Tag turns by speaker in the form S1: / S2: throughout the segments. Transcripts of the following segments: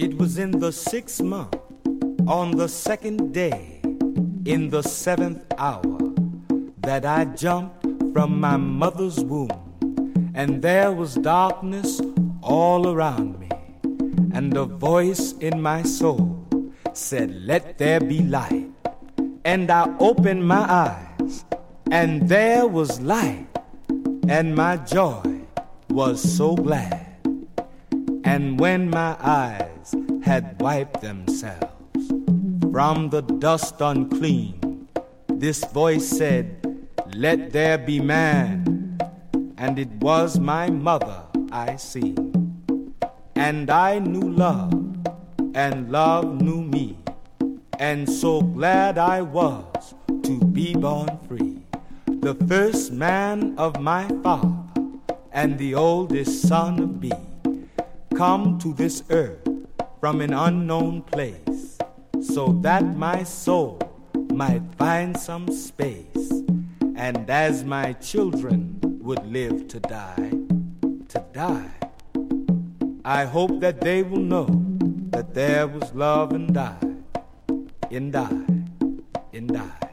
S1: It was in the sixth month, on the second day, in the seventh hour, that I jumped from my mother's womb, and there was darkness all around me, and a voice in my soul said, Let there be light. And I opened my eyes, and there was light, and my joy was so glad. And when my eyes had wiped themselves from the dust unclean, this voice said, Let there be man. And it was my mother I see. And I knew love, and love knew me. And so glad I was to be born free. The first man of my father, and the oldest son of me come to this earth from an unknown place so that my soul might find some space and as my children would live to die to die. I hope that they will know that there was love and die in die in die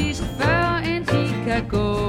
S2: Paris, Fur and Chicago.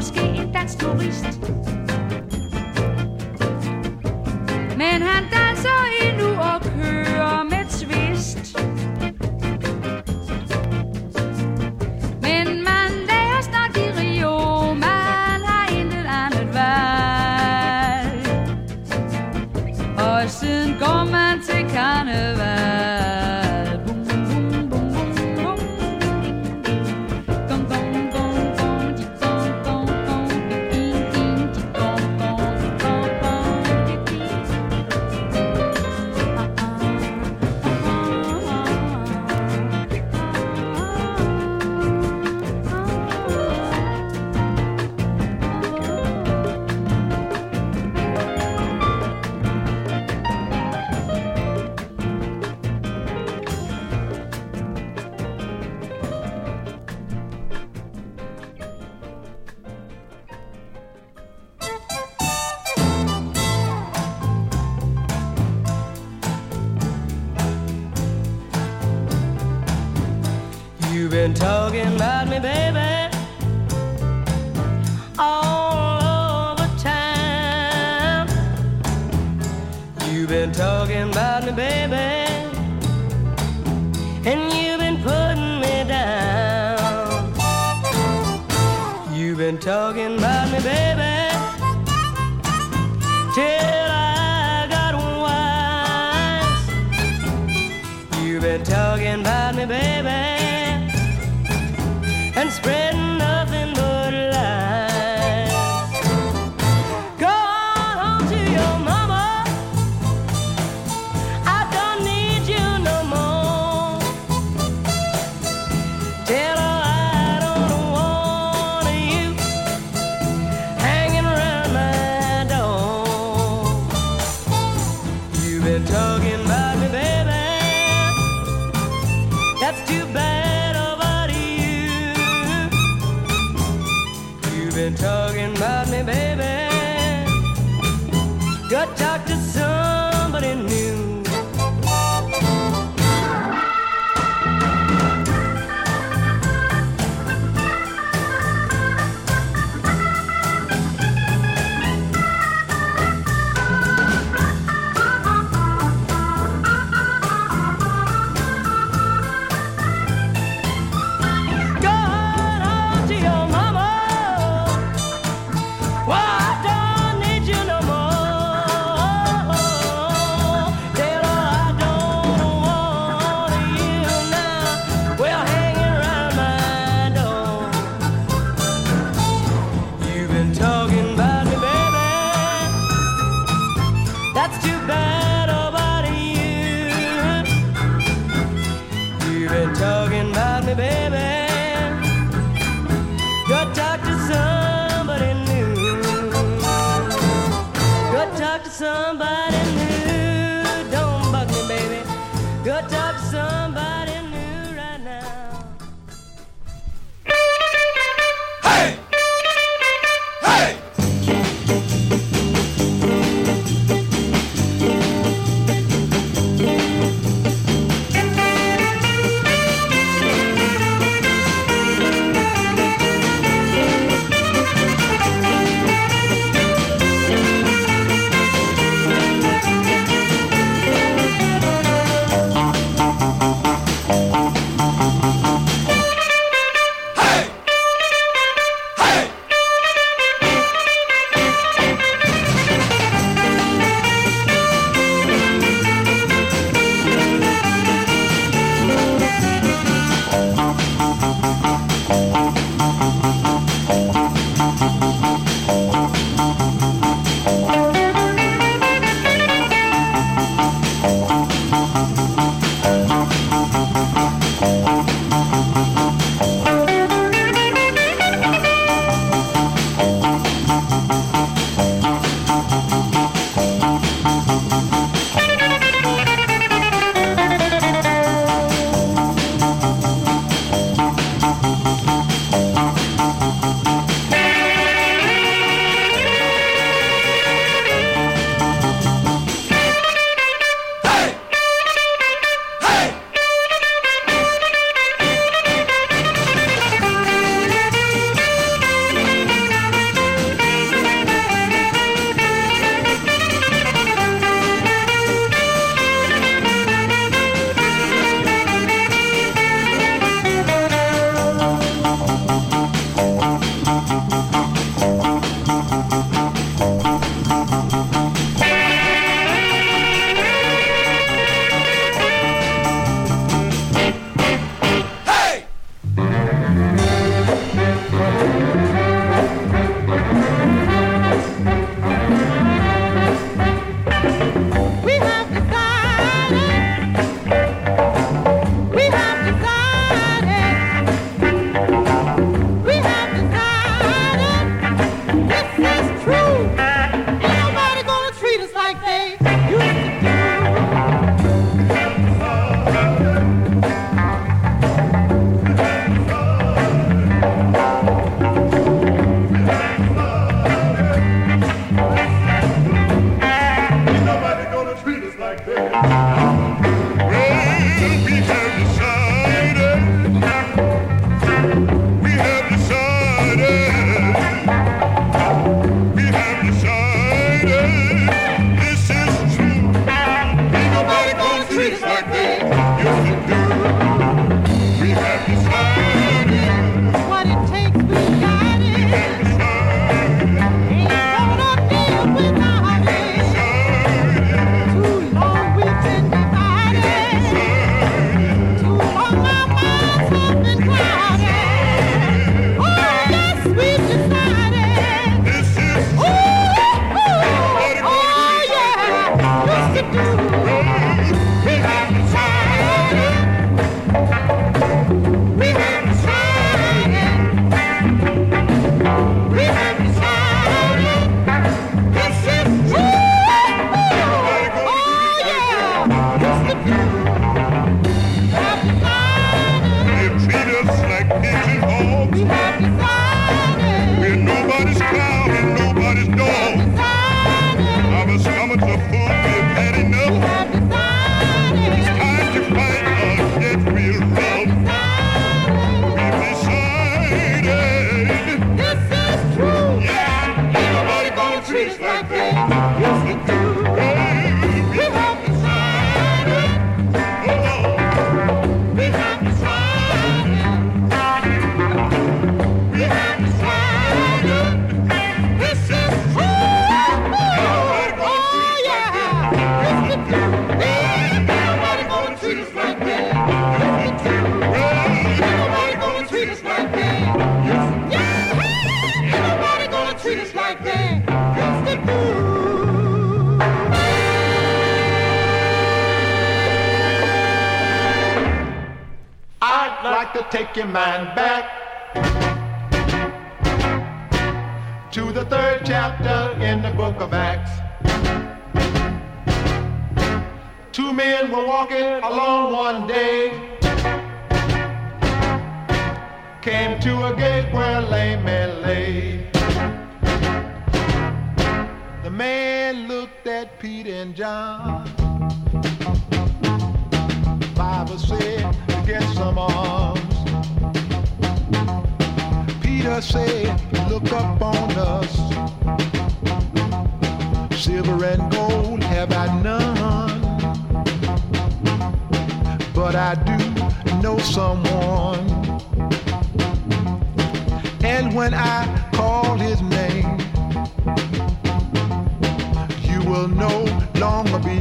S2: måske en dansk turist. Men han
S3: Peter said, look up on us. Silver and gold have I none. But I do know someone. And when I call his name, you will no longer be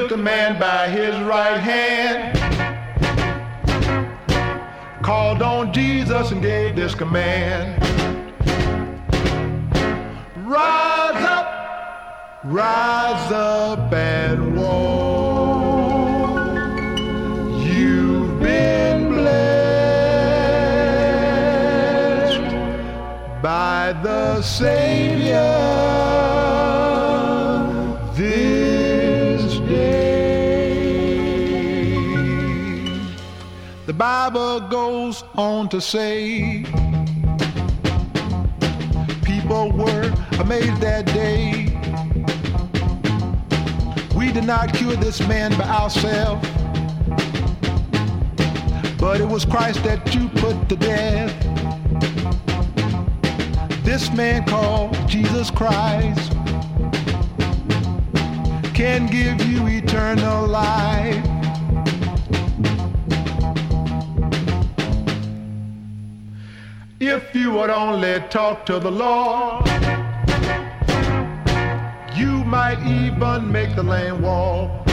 S3: took the man by his right hand, called on Jesus and gave this command Rise up, rise up and walk. You've been blessed by the Savior The Bible goes on to say people were amazed that day. We did not cure this man by ourselves, but it was Christ that you put to death. This man called Jesus Christ can give you eternal life. You would only talk to the Lord, you might even make the lame walk.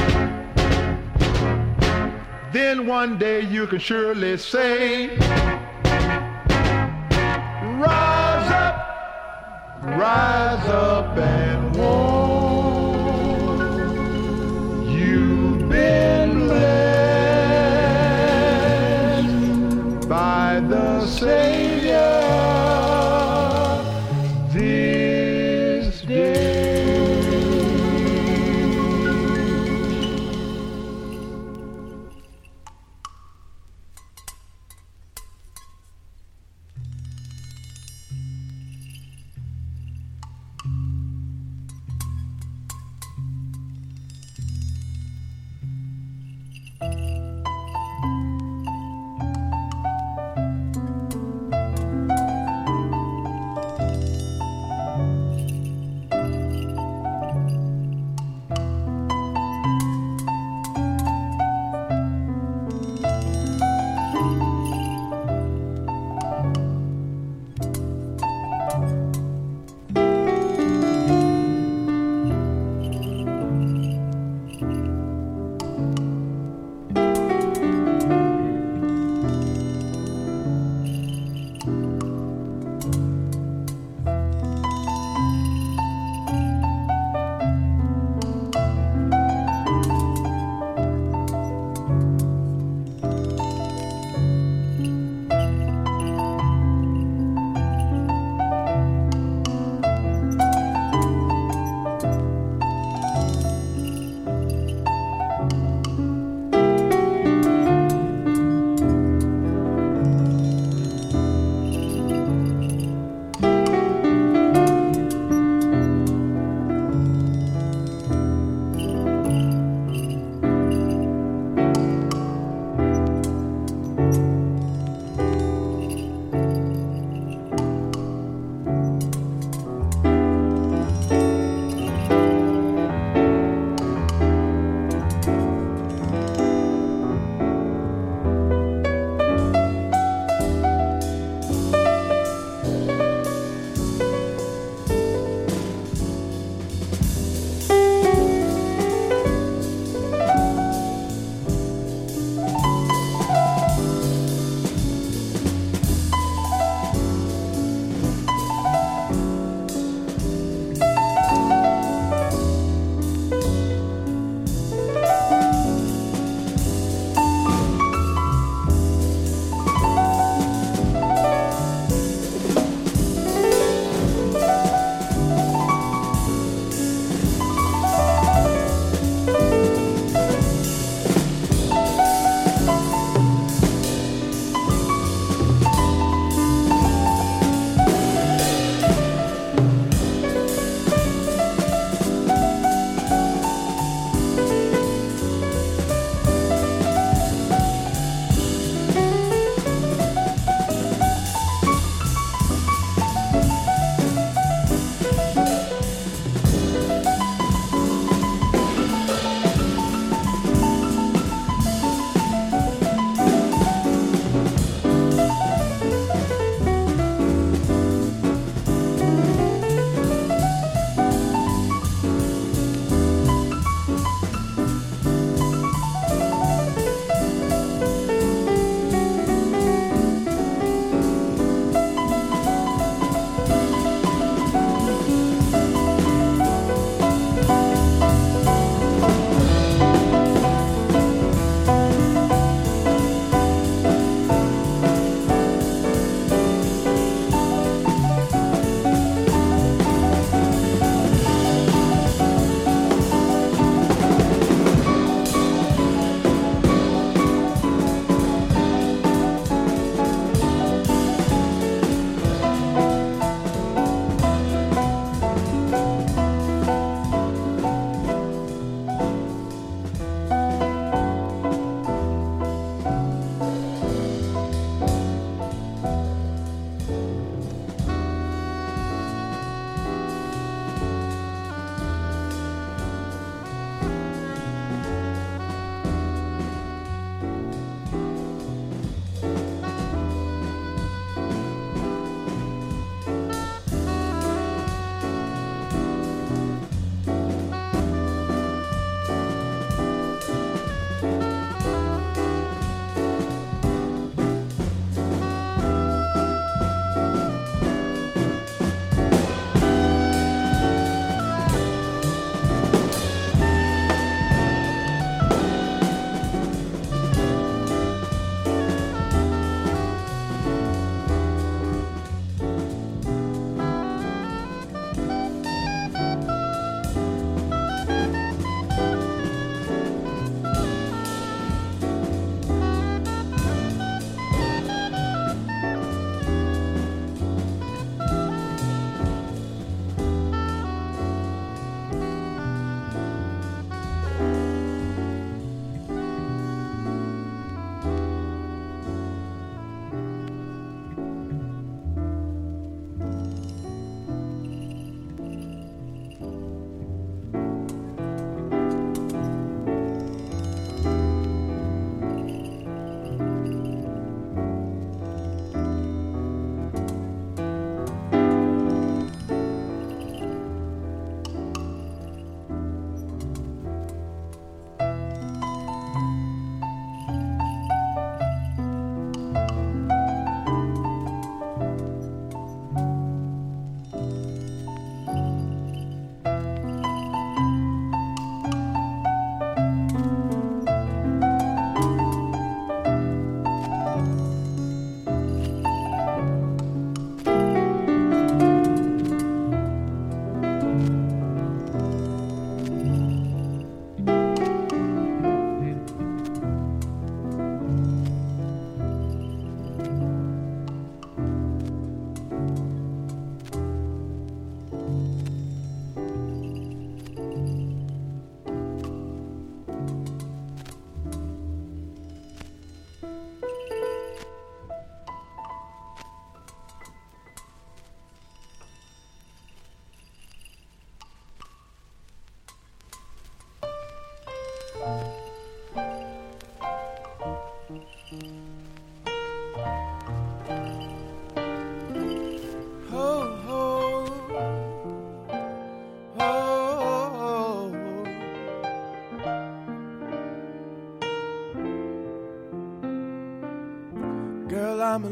S3: Then one day you can surely say, Rise up, rise up and walk.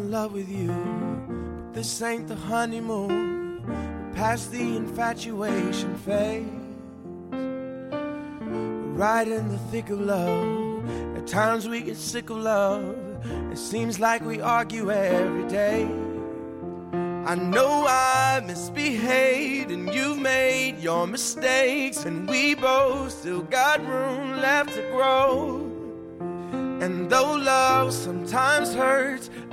S4: In love with you. But this ain't the honeymoon. We're past the infatuation phase. Right in the thick of love. At times we get sick of love. It seems like we argue every day. I know I misbehaved and you've made your mistakes, and we both still got room left to grow. And though love sometimes hurts,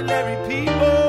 S4: ordinary people.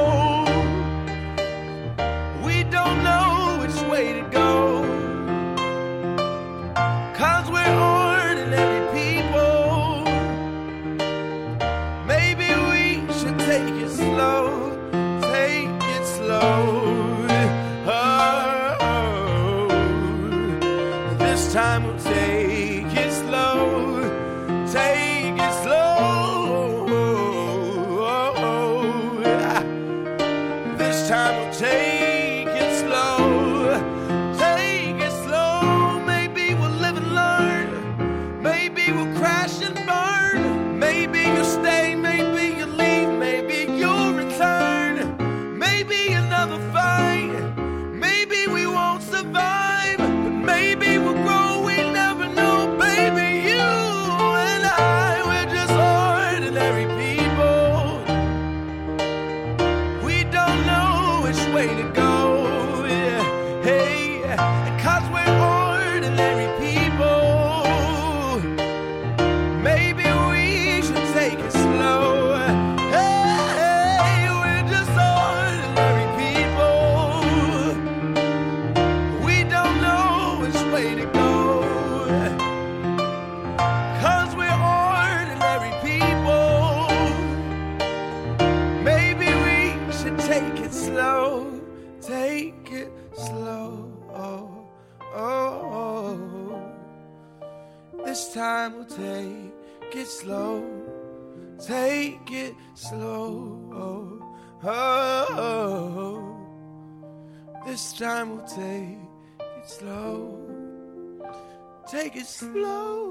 S4: It slow.